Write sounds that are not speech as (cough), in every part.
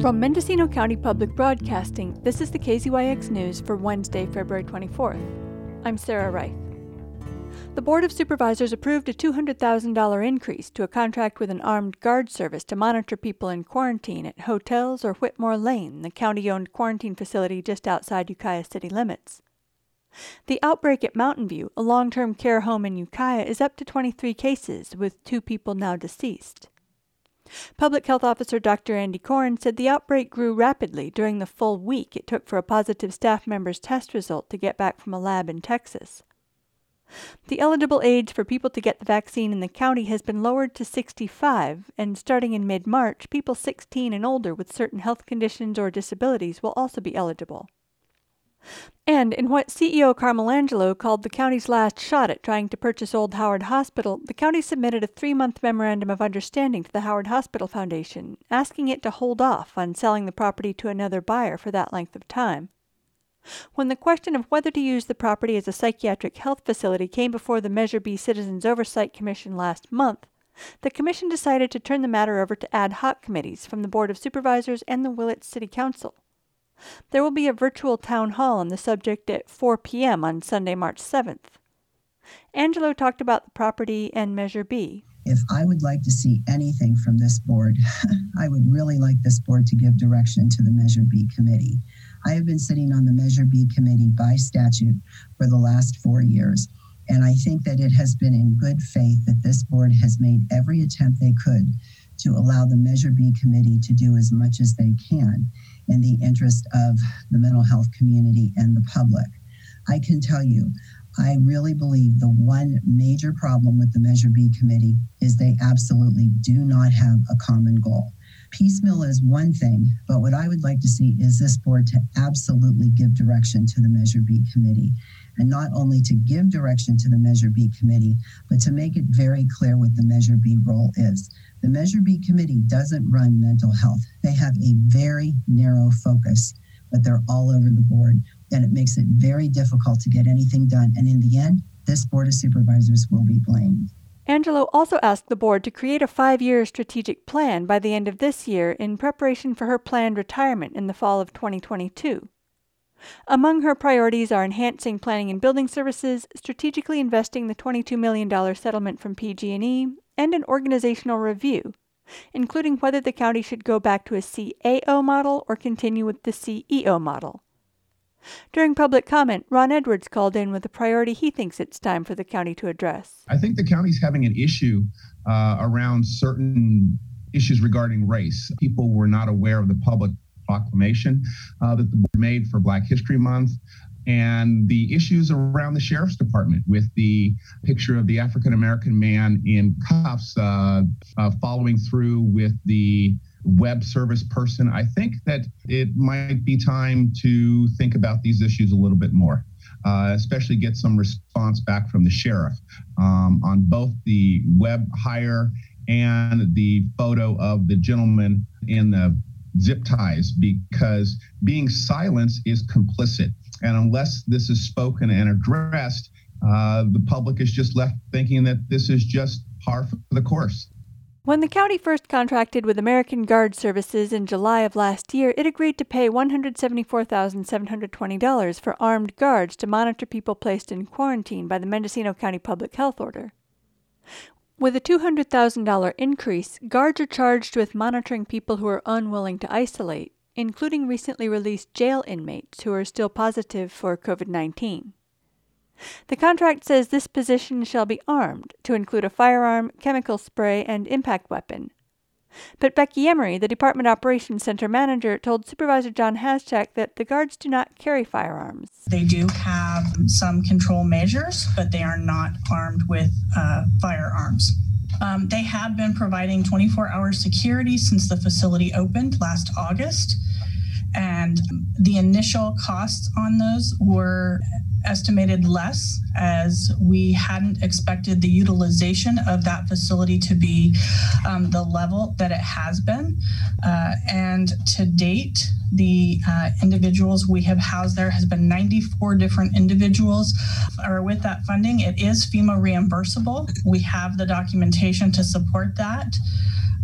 From Mendocino County Public Broadcasting, this is the KZYX News for Wednesday, February 24th. I'm Sarah Reith. The Board of Supervisors approved a $200,000 increase to a contract with an armed guard service to monitor people in quarantine at hotels or Whitmore Lane, the county owned quarantine facility just outside Ukiah city limits. The outbreak at Mountain View, a long term care home in Ukiah, is up to 23 cases, with two people now deceased. Public Health Officer Dr. Andy Coren said the outbreak grew rapidly during the full week it took for a positive staff member's test result to get back from a lab in Texas. The eligible age for people to get the vaccine in the county has been lowered to 65, and starting in mid March, people 16 and older with certain health conditions or disabilities will also be eligible. And in what CEO Carmel Angelo called the county's last shot at trying to purchase Old Howard Hospital, the county submitted a three month memorandum of understanding to the Howard Hospital Foundation, asking it to hold off on selling the property to another buyer for that length of time. When the question of whether to use the property as a psychiatric health facility came before the Measure B Citizens Oversight Commission last month, the Commission decided to turn the matter over to ad hoc committees from the Board of Supervisors and the Willits City Council. There will be a virtual town hall on the subject at 4 p.m. on Sunday, March 7th. Angelo talked about the property and Measure B. If I would like to see anything from this board, (laughs) I would really like this board to give direction to the Measure B committee. I have been sitting on the Measure B committee by statute for the last four years. And I think that it has been in good faith that this board has made every attempt they could to allow the Measure B committee to do as much as they can in the interest of the mental health community and the public. I can tell you, I really believe the one major problem with the Measure B committee is they absolutely do not have a common goal. Piecemeal is one thing, but what I would like to see is this board to absolutely give direction to the Measure B committee. And not only to give direction to the Measure B committee, but to make it very clear what the Measure B role is. The Measure B committee doesn't run mental health, they have a very narrow focus, but they're all over the board. And it makes it very difficult to get anything done. And in the end, this Board of Supervisors will be blamed. Angelo also asked the board to create a five year strategic plan by the end of this year in preparation for her planned retirement in the fall of 2022. Among her priorities are enhancing planning and building services, strategically investing the $22 million settlement from PG&E, and an organizational review, including whether the county should go back to a CAO model or continue with the CEO model. During public comment, Ron Edwards called in with a priority he thinks it's time for the county to address. I think the county's having an issue uh, around certain issues regarding race. People were not aware of the public proclamation uh, that the board made for Black History Month and the issues around the sheriff's department with the picture of the African American man in cuffs uh, uh, following through with the web service person, I think that it might be time to think about these issues a little bit more. Uh, especially get some response back from the sheriff um, on both the web hire and the photo of the gentleman in the zip ties because being silenced is complicit. And unless this is spoken and addressed, uh, the public is just left thinking that this is just par for the course. When the county first contracted with American Guard Services in July of last year, it agreed to pay $174,720 for armed guards to monitor people placed in quarantine by the Mendocino County Public Health Order. With a $200,000 increase, guards are charged with monitoring people who are unwilling to isolate, including recently released jail inmates who are still positive for COVID 19. The contract says this position shall be armed to include a firearm, chemical spray, and impact weapon. But Becky Emery, the Department Operations Center manager, told Supervisor John Haschak that the guards do not carry firearms. They do have some control measures, but they are not armed with uh, firearms. Um, they have been providing 24 hour security since the facility opened last August. And the initial costs on those were estimated less as we hadn't expected the utilization of that facility to be um, the level that it has been. Uh, and to date, the uh, individuals we have housed there has been 94 different individuals are with that funding. It is FEMA reimbursable. We have the documentation to support that.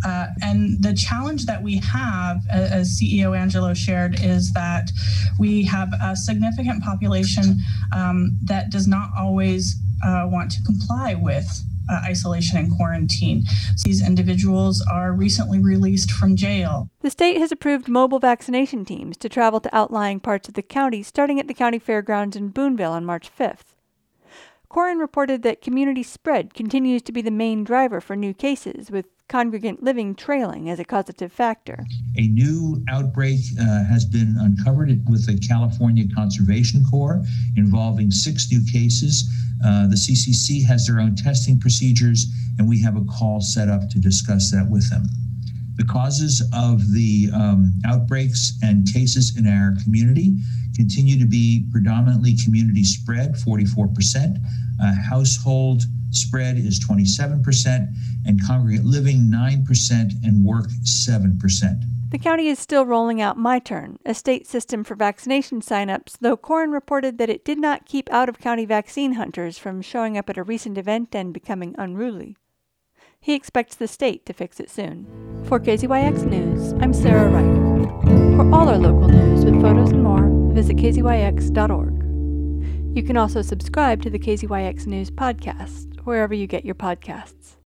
Uh, and the challenge that we have, as CEO Angelo shared, is that we have a significant population um, that does not always uh, want to comply with uh, isolation and quarantine. These individuals are recently released from jail. The state has approved mobile vaccination teams to travel to outlying parts of the county starting at the county fairgrounds in Boonville on March 5th. Coren reported that community spread continues to be the main driver for new cases, with congregant living trailing as a causative factor. A new outbreak uh, has been uncovered with the California Conservation Corps involving six new cases. Uh, the CCC has their own testing procedures, and we have a call set up to discuss that with them. The causes of the um, outbreaks and cases in our community continue to be predominantly community spread, 44%, uh, household spread is 27%, and congregate living 9%, and work 7%. The county is still rolling out My Turn, a state system for vaccination signups, though Coren reported that it did not keep out of county vaccine hunters from showing up at a recent event and becoming unruly. He expects the state to fix it soon. For KZYX News, I'm Sarah Reith. For all our local news with photos and more, visit kzyx.org. You can also subscribe to the KZYX News podcast wherever you get your podcasts.